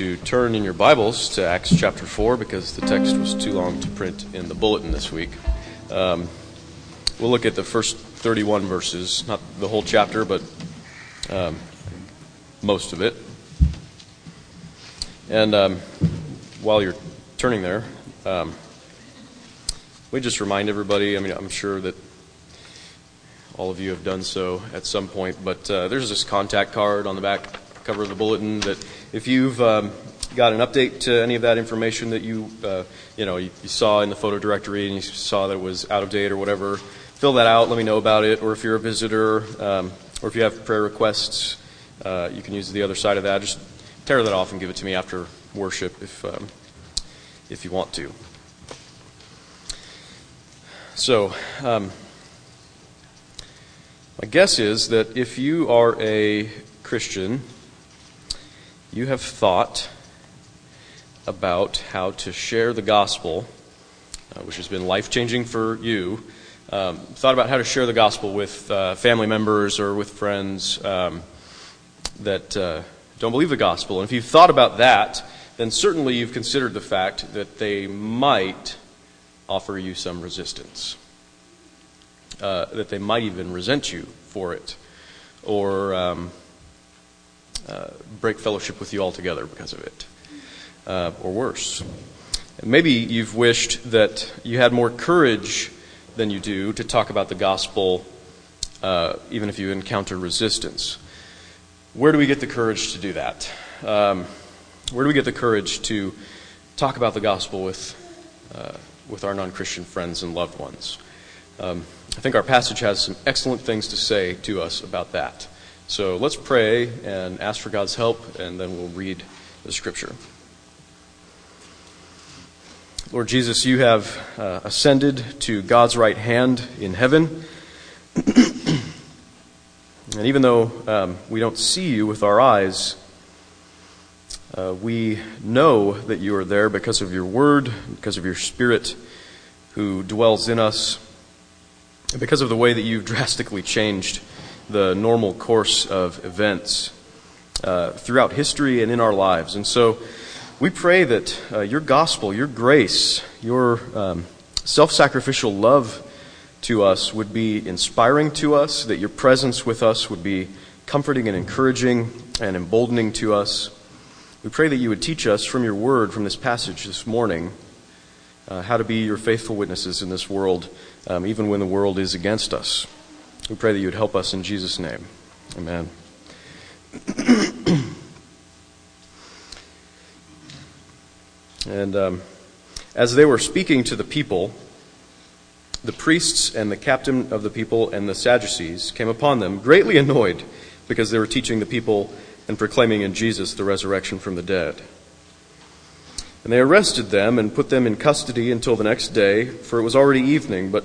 to turn in your Bibles to Acts chapter 4 because the text was too long to print in the bulletin this week. Um, we'll look at the first 31 verses, not the whole chapter, but um, most of it. And um, while you're turning there, um, we just remind everybody I mean, I'm sure that all of you have done so at some point, but uh, there's this contact card on the back cover of the bulletin that if you've um, got an update to any of that information that you uh, you know you, you, saw in the photo directory and you saw that it was out of date or whatever, fill that out. Let me know about it. Or if you're a visitor, um, or if you have prayer requests, uh, you can use the other side of that. Just tear that off and give it to me after worship if um, if you want to. So. Um, my guess is that if you are a Christian, you have thought about how to share the gospel, uh, which has been life changing for you. Um, thought about how to share the gospel with uh, family members or with friends um, that uh, don't believe the gospel. And if you've thought about that, then certainly you've considered the fact that they might offer you some resistance uh, that they might even resent you for it or um, uh, break fellowship with you altogether because of it, uh, or worse. Maybe you've wished that you had more courage than you do to talk about the gospel, uh, even if you encounter resistance. Where do we get the courage to do that? Um, where do we get the courage to talk about the gospel with, uh, with our non Christian friends and loved ones? Um, I think our passage has some excellent things to say to us about that. So let's pray and ask for God's help, and then we'll read the scripture. Lord Jesus, you have uh, ascended to God's right hand in heaven. and even though um, we don't see you with our eyes, uh, we know that you are there because of your word, because of your spirit who dwells in us and because of the way that you've drastically changed the normal course of events uh, throughout history and in our lives. And so we pray that uh, your gospel, your grace, your um, self sacrificial love to us would be inspiring to us, that your presence with us would be comforting and encouraging and emboldening to us. We pray that you would teach us from your word, from this passage this morning, uh, how to be your faithful witnesses in this world um, even when the world is against us. We pray that you would help us in Jesus' name. Amen. and um, as they were speaking to the people, the priests and the captain of the people and the Sadducees came upon them, greatly annoyed because they were teaching the people and proclaiming in Jesus the resurrection from the dead. And they arrested them and put them in custody until the next day, for it was already evening. But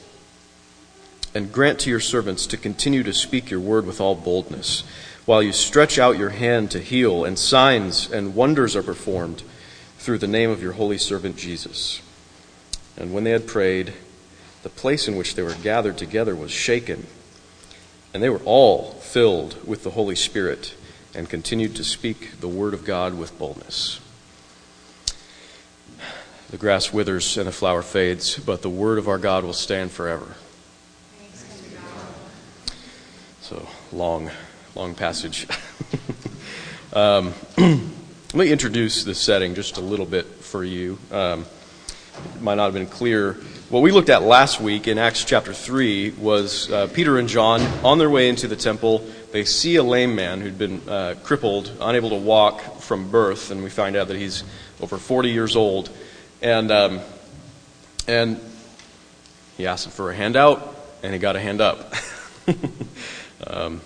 and grant to your servants to continue to speak your word with all boldness, while you stretch out your hand to heal, and signs and wonders are performed through the name of your holy servant Jesus. And when they had prayed, the place in which they were gathered together was shaken, and they were all filled with the Holy Spirit and continued to speak the word of God with boldness. The grass withers and the flower fades, but the word of our God will stand forever. So, long, long passage. um, let me introduce the setting just a little bit for you. Um, it might not have been clear what we looked at last week in Acts chapter 3 was uh, Peter and John on their way into the temple. They see a lame man who'd been uh, crippled, unable to walk from birth, and we find out that he's over 40 years old. And, um, and he asked him for a handout, and he got a hand up. um,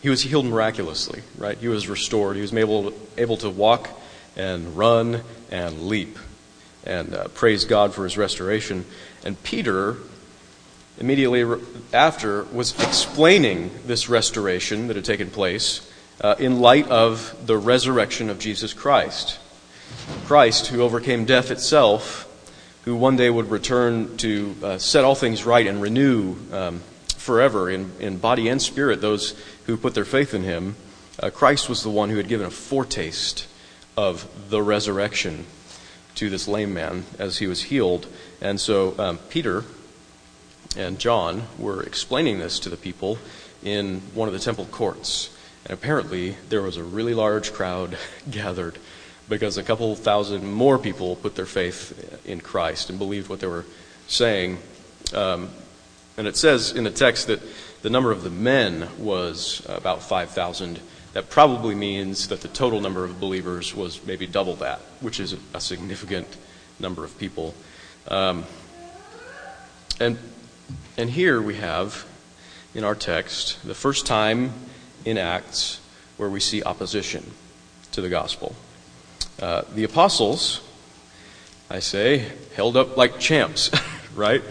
he was healed miraculously, right? He was restored. He was able to, able to walk and run and leap and uh, praise God for his restoration. And Peter, immediately after, was explaining this restoration that had taken place uh, in light of the resurrection of Jesus Christ. Christ, who overcame death itself, who one day would return to uh, set all things right and renew um, forever in, in body and spirit those who put their faith in him. Uh, Christ was the one who had given a foretaste of the resurrection to this lame man as he was healed. And so um, Peter and John were explaining this to the people in one of the temple courts. And apparently, there was a really large crowd gathered because a couple thousand more people put their faith in Christ and believed what they were saying. Um, and it says in the text that the number of the men was about 5,000 that probably means that the total number of believers was maybe double that, which is a significant number of people. Um, and, and here we have in our text the first time in Acts where we see opposition to the gospel. Uh, the apostles, I say, held up like champs, right?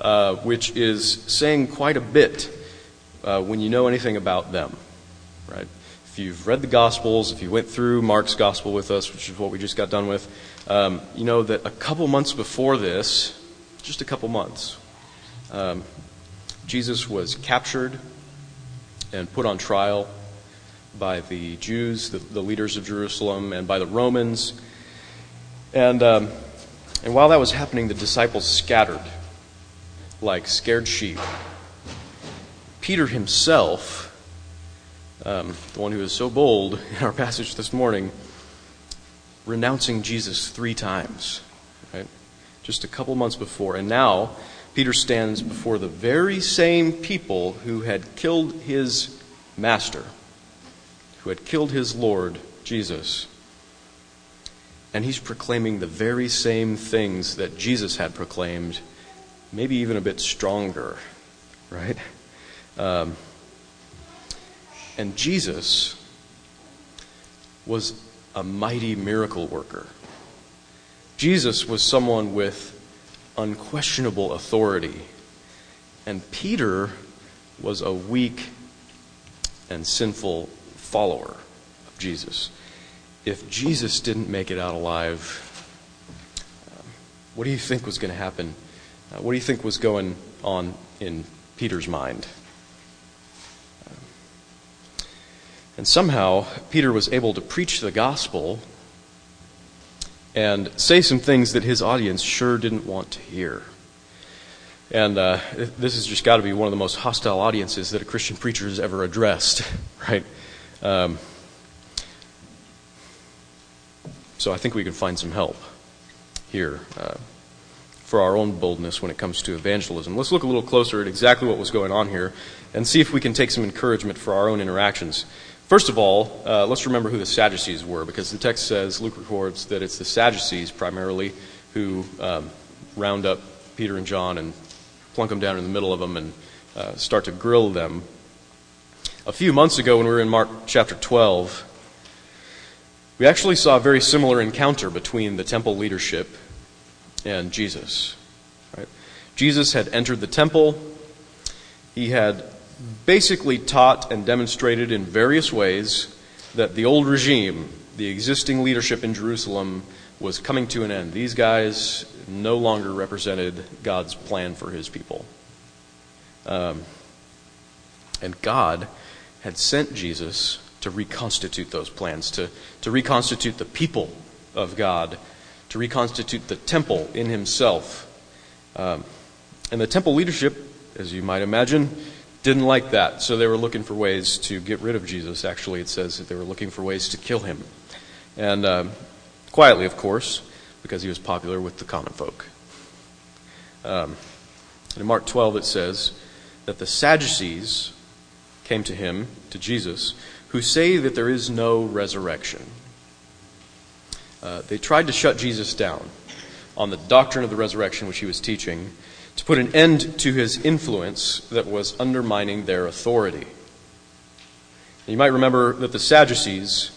Uh, which is saying quite a bit uh, when you know anything about them, right? if you've read the Gospels, if you went through Mark's Gospel with us, which is what we just got done with, um, you know that a couple months before this, just a couple months, um, Jesus was captured and put on trial by the Jews, the, the leaders of Jerusalem, and by the Romans. And, um, and while that was happening, the disciples scattered like scared sheep. Peter himself um, the one who is so bold in our passage this morning, renouncing Jesus three times, right? Just a couple months before. And now, Peter stands before the very same people who had killed his master, who had killed his Lord, Jesus. And he's proclaiming the very same things that Jesus had proclaimed, maybe even a bit stronger, right? Um, and Jesus was a mighty miracle worker. Jesus was someone with unquestionable authority. And Peter was a weak and sinful follower of Jesus. If Jesus didn't make it out alive, uh, what do you think was going to happen? Uh, what do you think was going on in Peter's mind? Uh, and somehow, Peter was able to preach the gospel and say some things that his audience sure didn't want to hear. And uh, this has just got to be one of the most hostile audiences that a Christian preacher has ever addressed, right? Um, so I think we can find some help here uh, for our own boldness when it comes to evangelism. Let's look a little closer at exactly what was going on here and see if we can take some encouragement for our own interactions. First of all, uh, let's remember who the Sadducees were, because the text says, Luke records, that it's the Sadducees primarily who um, round up Peter and John and plunk them down in the middle of them and uh, start to grill them. A few months ago, when we were in Mark chapter 12, we actually saw a very similar encounter between the temple leadership and Jesus. Right? Jesus had entered the temple. He had basically taught and demonstrated in various ways that the old regime, the existing leadership in Jerusalem, was coming to an end. These guys no longer represented God's plan for his people. Um, and God had sent Jesus to reconstitute those plans, to, to reconstitute the people of God, to reconstitute the temple in himself. Um, and the temple leadership, as you might imagine, didn't like that, so they were looking for ways to get rid of Jesus. Actually, it says that they were looking for ways to kill him. And uh, quietly, of course, because he was popular with the common folk. Um, in Mark 12, it says that the Sadducees came to him, to Jesus, who say that there is no resurrection. Uh, they tried to shut Jesus down on the doctrine of the resurrection which he was teaching to put an end to his influence that was undermining their authority. You might remember that the Sadducees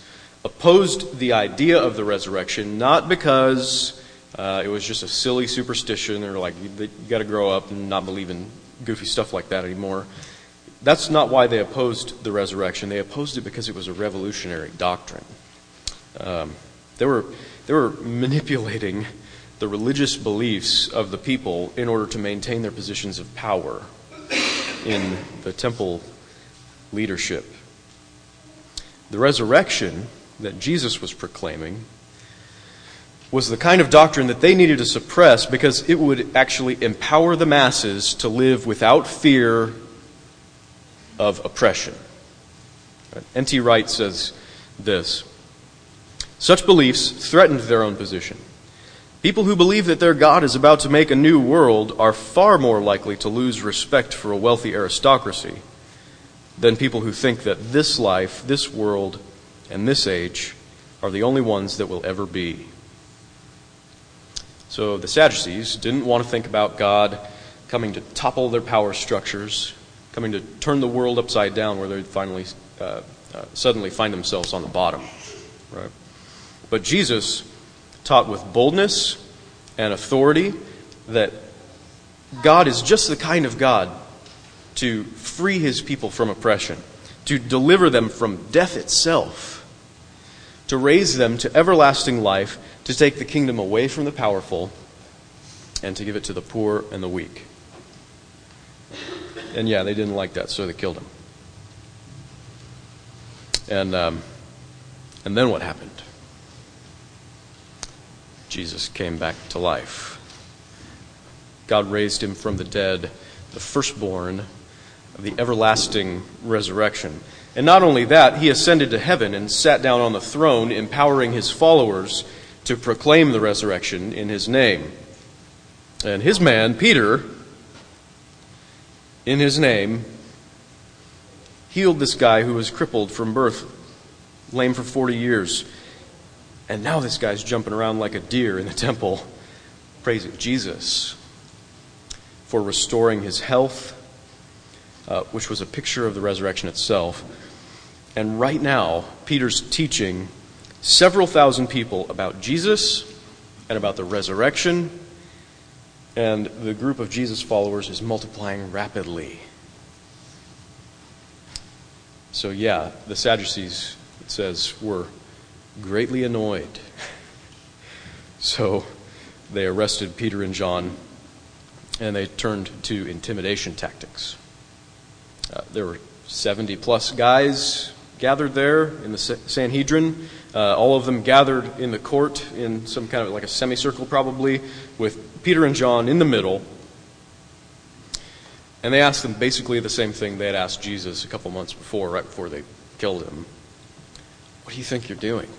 opposed the idea of the resurrection not because uh, it was just a silly superstition or like you, you got to grow up and not believe in goofy stuff like that anymore. That's not why they opposed the resurrection. They opposed it because it was a revolutionary doctrine. Um, they were they were manipulating the religious beliefs of the people in order to maintain their positions of power in the temple leadership. The resurrection that Jesus was proclaiming was the kind of doctrine that they needed to suppress because it would actually empower the masses to live without fear of oppression. N.T. Wright says this Such beliefs threatened their own position. People who believe that their God is about to make a new world are far more likely to lose respect for a wealthy aristocracy than people who think that this life, this world, and this age are the only ones that will ever be. So the Sadducees didn't want to think about God coming to topple their power structures, coming to turn the world upside down where they'd finally uh, uh, suddenly find themselves on the bottom. Right? But Jesus taught with boldness and authority that God is just the kind of God to free his people from oppression, to deliver them from death itself, to raise them to everlasting life, to take the kingdom away from the powerful, and to give it to the poor and the weak. And yeah, they didn't like that, so they killed him. And, um, and then what happened? Jesus came back to life. God raised him from the dead, the firstborn of the everlasting resurrection. And not only that, he ascended to heaven and sat down on the throne, empowering his followers to proclaim the resurrection in his name. And his man, Peter, in his name, healed this guy who was crippled from birth, lame for 40 years. And now this guy's jumping around like a deer in the temple, praising Jesus for restoring his health, uh, which was a picture of the resurrection itself. And right now, Peter's teaching several thousand people about Jesus and about the resurrection, and the group of Jesus followers is multiplying rapidly. So, yeah, the Sadducees, it says, were greatly annoyed. so they arrested Peter and John and they turned to intimidation tactics. Uh, there were 70 plus guys gathered there in the Sanhedrin. Uh, all of them gathered in the court in some kind of like a semicircle, probably, with Peter and John in the middle. And they asked them basically the same thing they had asked Jesus a couple months before, right before they killed him. What do you think you're doing?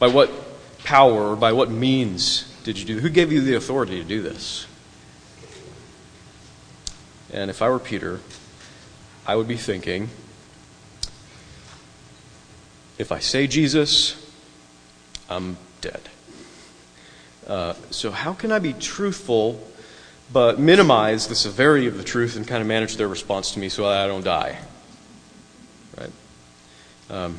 By what power or by what means did you do Who gave you the authority to do this? And if I were Peter, I would be thinking, if I say Jesus, I'm dead. Uh, so, how can I be truthful but minimize the severity of the truth and kind of manage their response to me so I don't die? Right? Um,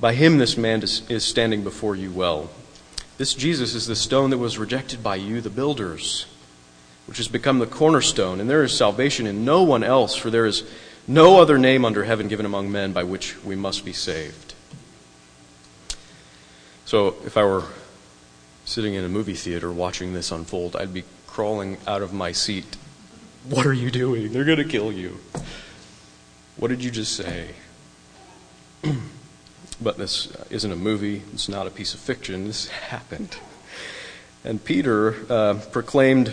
by him this man is standing before you well. This Jesus is the stone that was rejected by you, the builders which has become the cornerstone, and there is salvation in no one else, for there is no other name under heaven given among men by which we must be saved. So, if I were sitting in a movie theater watching this unfold, I'd be crawling out of my seat. What are you doing? They're going to kill you. What did you just say? but this isn't a movie, it's not a piece of fiction, this happened. And Peter uh, proclaimed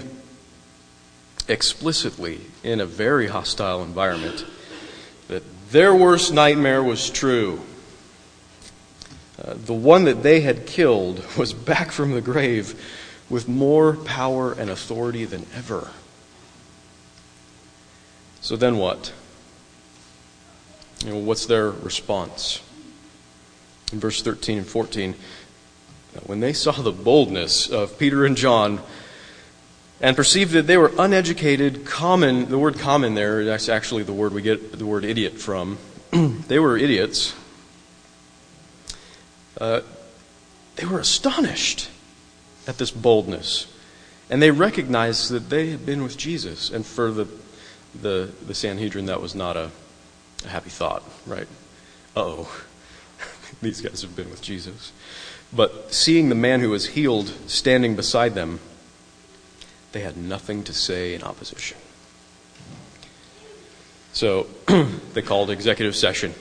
explicitly in a very hostile environment that their worst nightmare was true. Uh, the one that they had killed was back from the grave with more power and authority than ever. So then what? You know, what's their response? In verse 13 and 14, when they saw the boldness of Peter and John, and perceived that they were uneducated, common, the word common there, that's actually the word we get the word idiot from. they were idiots. Uh, they were astonished at this boldness. And they recognized that they had been with Jesus. And for the, the, the Sanhedrin, that was not a, a happy thought, right? oh, these guys have been with Jesus. But seeing the man who was healed standing beside them, they had nothing to say in opposition. So they called executive session.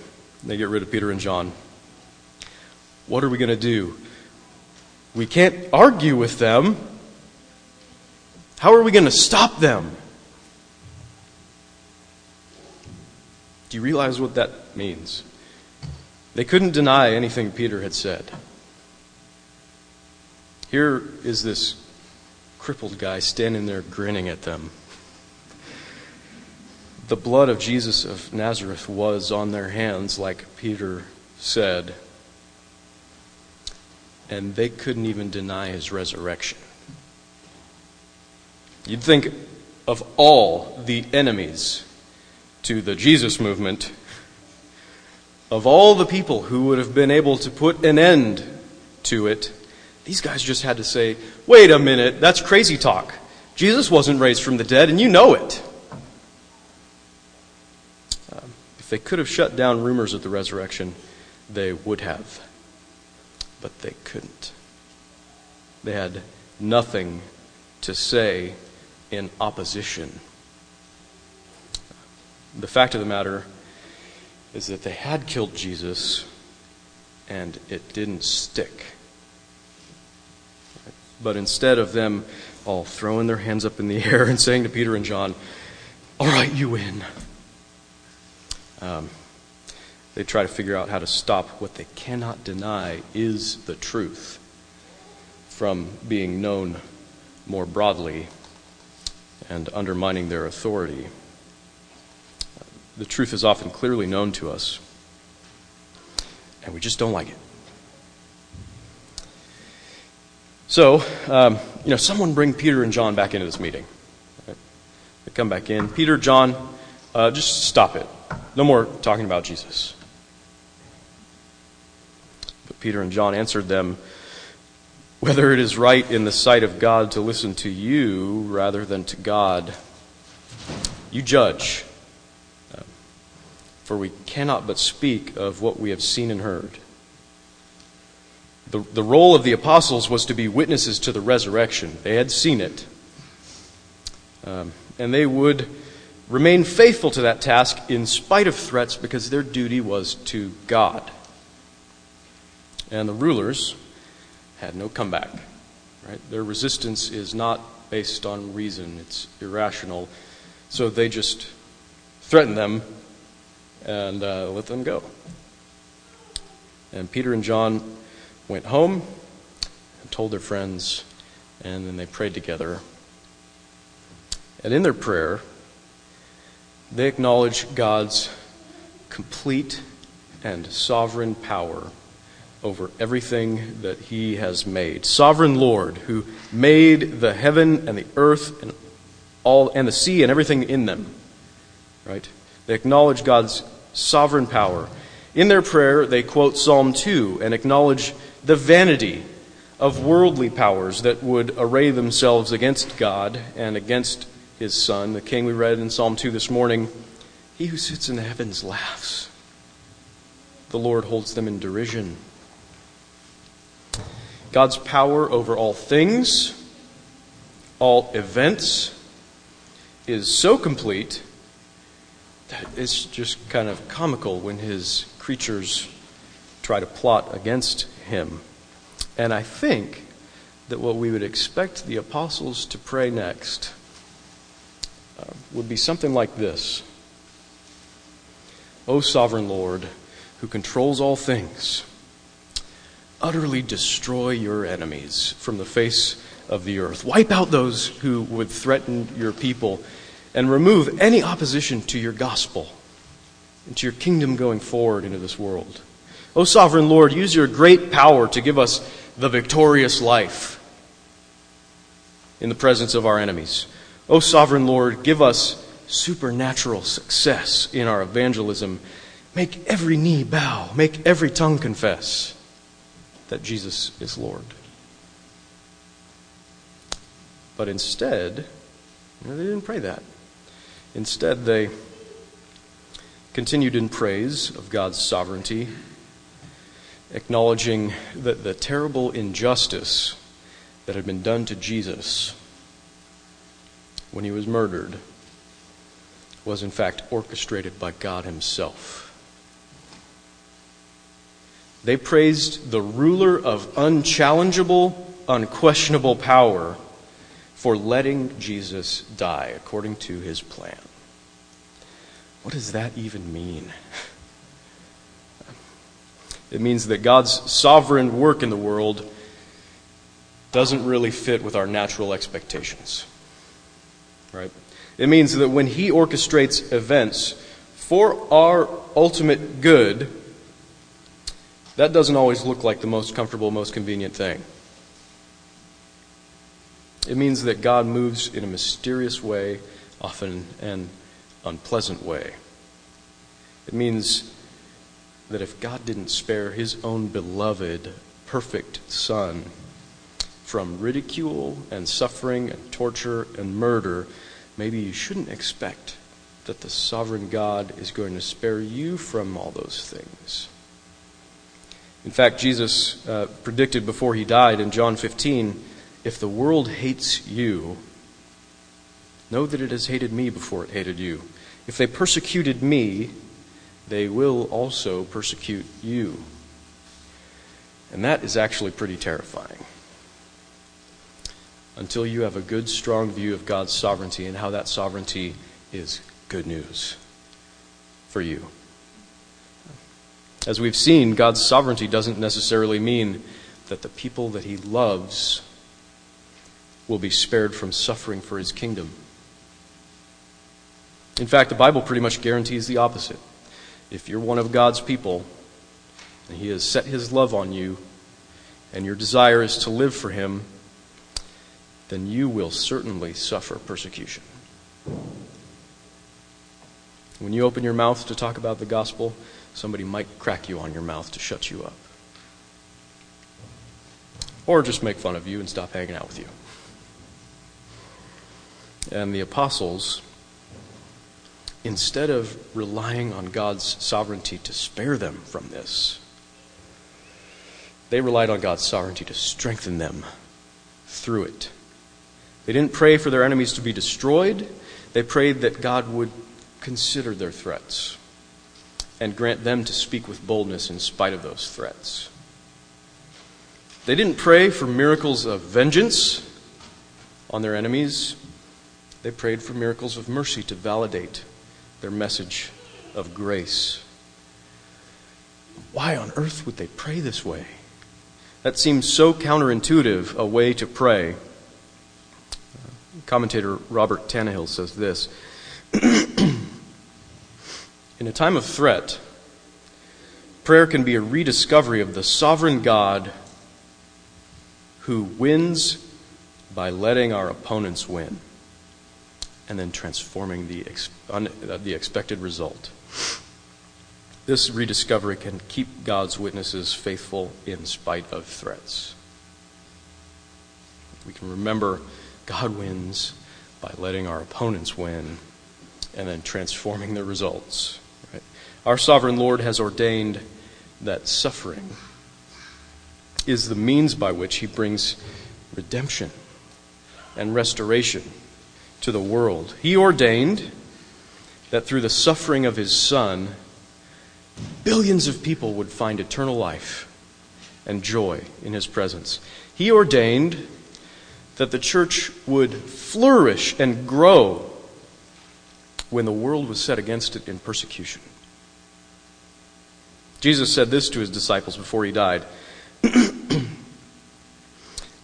They get rid of Peter and John. What are we going to do? We can't argue with them. How are we going to stop them? Do you realize what that means? They couldn't deny anything Peter had said. Here is this crippled guy standing there grinning at them. The blood of Jesus of Nazareth was on their hands, like Peter said, and they couldn't even deny his resurrection. You'd think of all the enemies to the Jesus movement, of all the people who would have been able to put an end to it, these guys just had to say, wait a minute, that's crazy talk. Jesus wasn't raised from the dead, and you know it. Um, if they could have shut down rumors of the resurrection, they would have. But they couldn't. They had nothing to say in opposition The fact of the matter is that they had killed Jesus and it didn't stick. But instead of them all throwing their hands up in the air and saying to Peter and John, All right, you win, um, they try to figure out how to stop what they cannot deny is the truth from being known more broadly and undermining their authority. The truth is often clearly known to us, and we just don't like it. So, um, you know, someone bring Peter and John back into this meeting. Right? They come back in. Peter, John, uh, just stop it. No more talking about Jesus. But Peter and John answered them whether it is right in the sight of God to listen to you rather than to God. You judge, for we cannot but speak of what we have seen and heard. The, the role of the apostles was to be witnesses to the resurrection. They had seen it. Um, and they would remain faithful to that task in spite of threats because their duty was to God. And the rulers, had no comeback. Right? Their resistance is not based on reason, it's irrational. So they just threaten them and uh, let them go. And Peter and John went home and told their friends, and then they prayed together. And in their prayer, they acknowledge God's complete and sovereign power over everything that he has made. Sovereign Lord, who made the heaven and the earth and all and the sea and everything in them. Right? They acknowledge God's sovereign power. In their prayer, they quote Psalm 2 and acknowledge the vanity of worldly powers that would array themselves against God and against his Son. The king we read in Psalm 2 this morning, he who sits in the heavens laughs. The Lord holds them in derision. God's power over all things, all events, is so complete it's just kind of comical when his creatures try to plot against him. And I think that what we would expect the apostles to pray next uh, would be something like this O sovereign Lord, who controls all things utterly destroy your enemies from the face of the earth. Wipe out those who would threaten your people and remove any opposition to your gospel and to your kingdom going forward into this world. O sovereign Lord, use your great power to give us the victorious life in the presence of our enemies. O sovereign Lord, give us supernatural success in our evangelism. Make every knee bow, make every tongue confess that Jesus is Lord. But instead, they didn't pray that. Instead, they continued in praise of God's sovereignty, acknowledging that the terrible injustice that had been done to Jesus when he was murdered was in fact orchestrated by God Himself. They praised the ruler of unchallengeable, unquestionable power for letting Jesus die according to his plan. What does that even mean? It means that God's sovereign work in the world doesn't really fit with our natural expectations. Right? It means that when He orchestrates events for our ultimate good, that doesn't always look like the most comfortable, most convenient thing. It means that God moves in a mysterious way, often an unpleasant way. It means that if God didn't spare his own beloved, perfect Son from ridicule and suffering and torture and murder, maybe you shouldn't expect that the sovereign God is going to spare you from all those things. In fact, Jesus uh, predicted before he died in John 15 if the world hates you, Know that it has hated me before it hated you. If they persecuted me, they will also persecute you. And that is actually pretty terrifying. Until you have a good, strong view of God's sovereignty and how that sovereignty is good news for you. As we've seen, God's sovereignty doesn't necessarily mean that the people that He loves will be spared from suffering for His kingdom. In fact, the Bible pretty much guarantees the opposite. If you're one of God's people, and He has set His love on you, and your desire is to live for Him, then you will certainly suffer persecution. When you open your mouth to talk about the gospel, somebody might crack you on your mouth to shut you up. Or just make fun of you and stop hanging out with you. And the apostles, instead of relying on God's sovereignty to spare them from this, they relied on God's sovereignty to strengthen them through it. They didn't pray for their enemies to be destroyed. They prayed that God would consider their threats and grant them to speak with boldness in spite of those threats. They didn't pray for miracles of vengeance on their enemies. They prayed for miracles of mercy to validate their message of grace. Why on earth would they pray this way? That seems so counterintuitive a way to pray. Commentator Robert Tannehill says this In a time of threat, prayer can be a rediscovery of the sovereign God who wins by letting our opponents win and then transforming the, ex- un- uh, the expected result. This rediscovery can keep God's witnesses faithful in spite of threats. We can remember God wins by letting our opponents win and then transforming the results. Right? Our sovereign Lord has ordained that suffering is the means by which he brings redemption and restoration to the world. He ordained that through the suffering of his Son, billions of people would find eternal life and joy in his presence. He ordained that the church would flourish and grow when the world was set against it in persecution. Jesus said this to his disciples before he died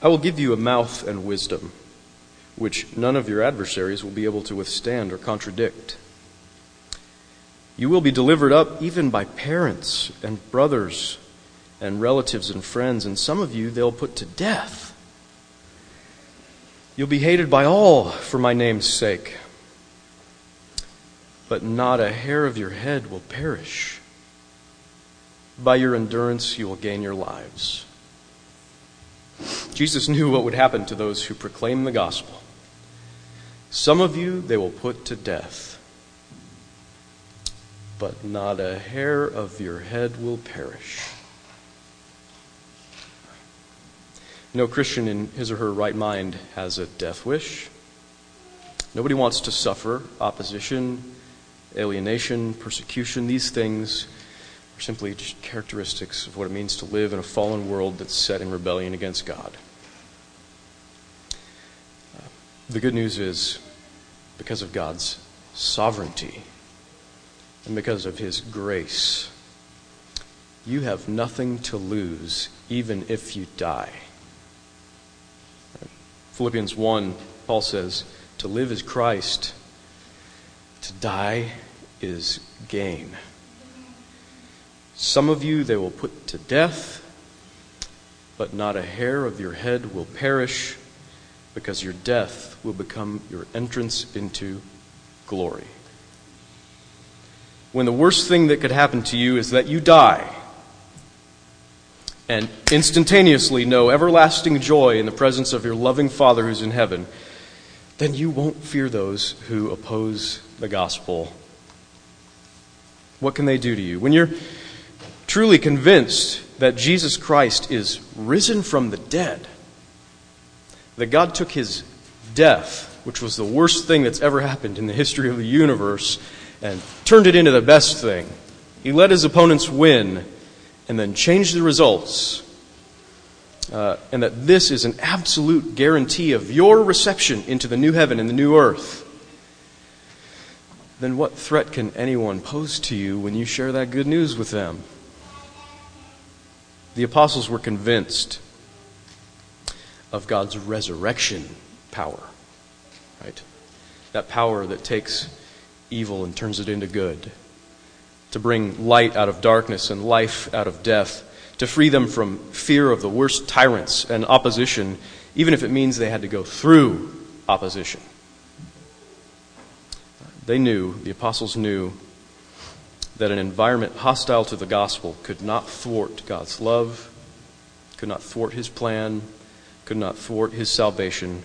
I will give you a mouth and wisdom, which none of your adversaries will be able to withstand or contradict. You will be delivered up even by parents and brothers and relatives and friends, and some of you they'll put to death. You'll be hated by all for my name's sake, but not a hair of your head will perish. By your endurance, you will gain your lives. Jesus knew what would happen to those who proclaim the gospel. Some of you they will put to death, but not a hair of your head will perish. No Christian in his or her right mind has a death wish. Nobody wants to suffer opposition, alienation, persecution. These things are simply just characteristics of what it means to live in a fallen world that's set in rebellion against God. Uh, the good news is, because of God's sovereignty and because of His grace, you have nothing to lose even if you die. Philippians 1, Paul says, To live is Christ, to die is gain. Some of you they will put to death, but not a hair of your head will perish, because your death will become your entrance into glory. When the worst thing that could happen to you is that you die, and instantaneously know everlasting joy in the presence of your loving Father who's in heaven, then you won't fear those who oppose the gospel. What can they do to you? When you're truly convinced that Jesus Christ is risen from the dead, that God took his death which was the worst thing that's ever happened in the history of the universe, and turned it into the best thing. He let his opponents win and then changed the results. Uh, and that this is an absolute guarantee of your reception into the new heaven and the new earth. Then what threat can anyone pose to you when you share that good news with them? The apostles were convinced of God's resurrection power, right? That power that takes evil and turns it into good, to bring light out of darkness and life out of death, to free them from fear of the worst tyrants and opposition, even if it means they had to go through opposition. They knew, the apostles knew, that an environment hostile to the gospel could not thwart God's love, could not thwart his plan, could not thwart his salvation,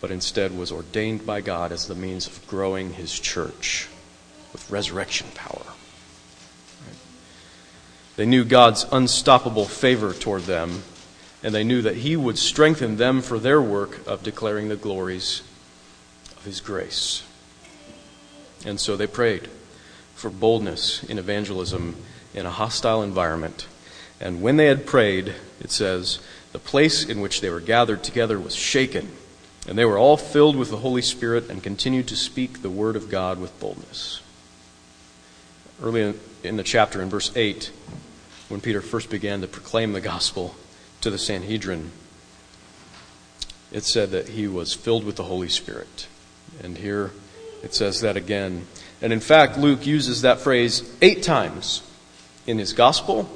but instead was ordained by God as the means of growing his church with resurrection power. They knew God's unstoppable favor toward them, and they knew that he would strengthen them for their work of declaring the glories of his grace. And so they prayed for boldness in evangelism in a hostile environment. And when they had prayed, it says, the place in which they were gathered together was shaken, and they were all filled with the Holy Spirit and continued to speak the word of God with boldness. Early in the chapter, in verse 8, when Peter first began to proclaim the gospel to the Sanhedrin, it said that he was filled with the Holy Spirit. And here it says that again. And in fact, Luke uses that phrase eight times in his gospel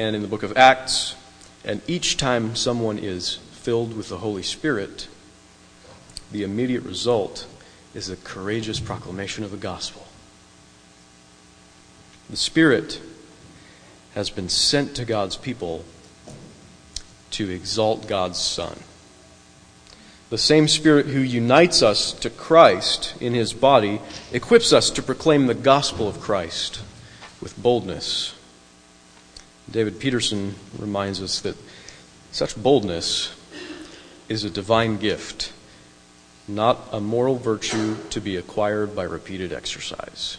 and in the book of Acts. And each time someone is filled with the Holy Spirit, the immediate result is a courageous proclamation of the gospel. The Spirit has been sent to God's people to exalt God's Son. The same Spirit who unites us to Christ in his body equips us to proclaim the gospel of Christ with boldness. David Peterson reminds us that such boldness is a divine gift, not a moral virtue to be acquired by repeated exercise.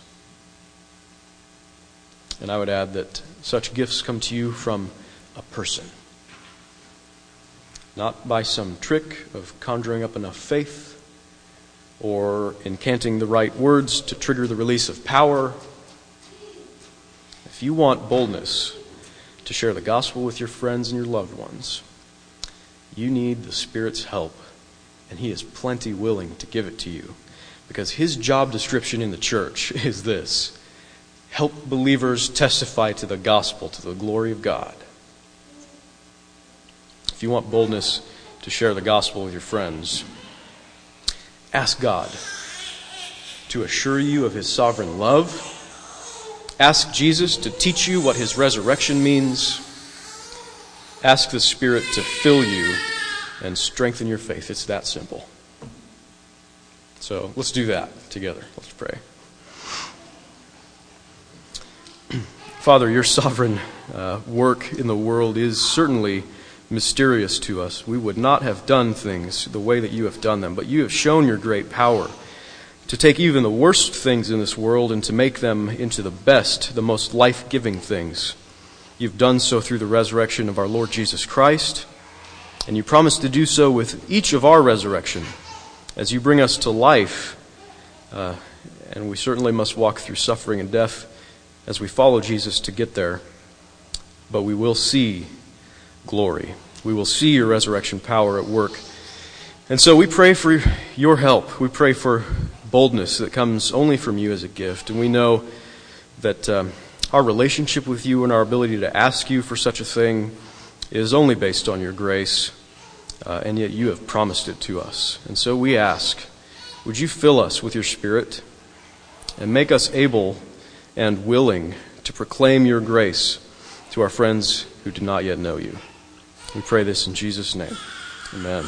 And I would add that such gifts come to you from a person not by some trick of conjuring up enough faith or incanting the right words to trigger the release of power. If you want boldness to share the gospel with your friends and your loved ones, you need the Spirit's help, and He is plenty willing to give it to you. Because His job description in the church is this help believers testify to the gospel, to the glory of God. If you want boldness to share the gospel with your friends, ask God to assure you of his sovereign love. Ask Jesus to teach you what his resurrection means. Ask the Spirit to fill you and strengthen your faith. It's that simple. So let's do that together. Let's pray. Father, your sovereign uh, work in the world is certainly mysterious to us. We would not have done things the way that you have done them, but you have shown your great power to take even the worst things in this world and to make them into the best, the most life giving things. You've done so through the resurrection of our Lord Jesus Christ, and you promise to do so with each of our resurrection as you bring us to life. Uh, and we certainly must walk through suffering and death as we follow Jesus to get there. But we will see glory. We will see your resurrection power at work. And so we pray for your help. We pray for boldness that comes only from you as a gift. And we know that um, our relationship with you and our ability to ask you for such a thing is only based on your grace. Uh, and yet you have promised it to us. And so we ask, would you fill us with your Spirit and make us able and willing to proclaim your grace to our friends who do not yet know you? We pray this in Jesus' name. Amen.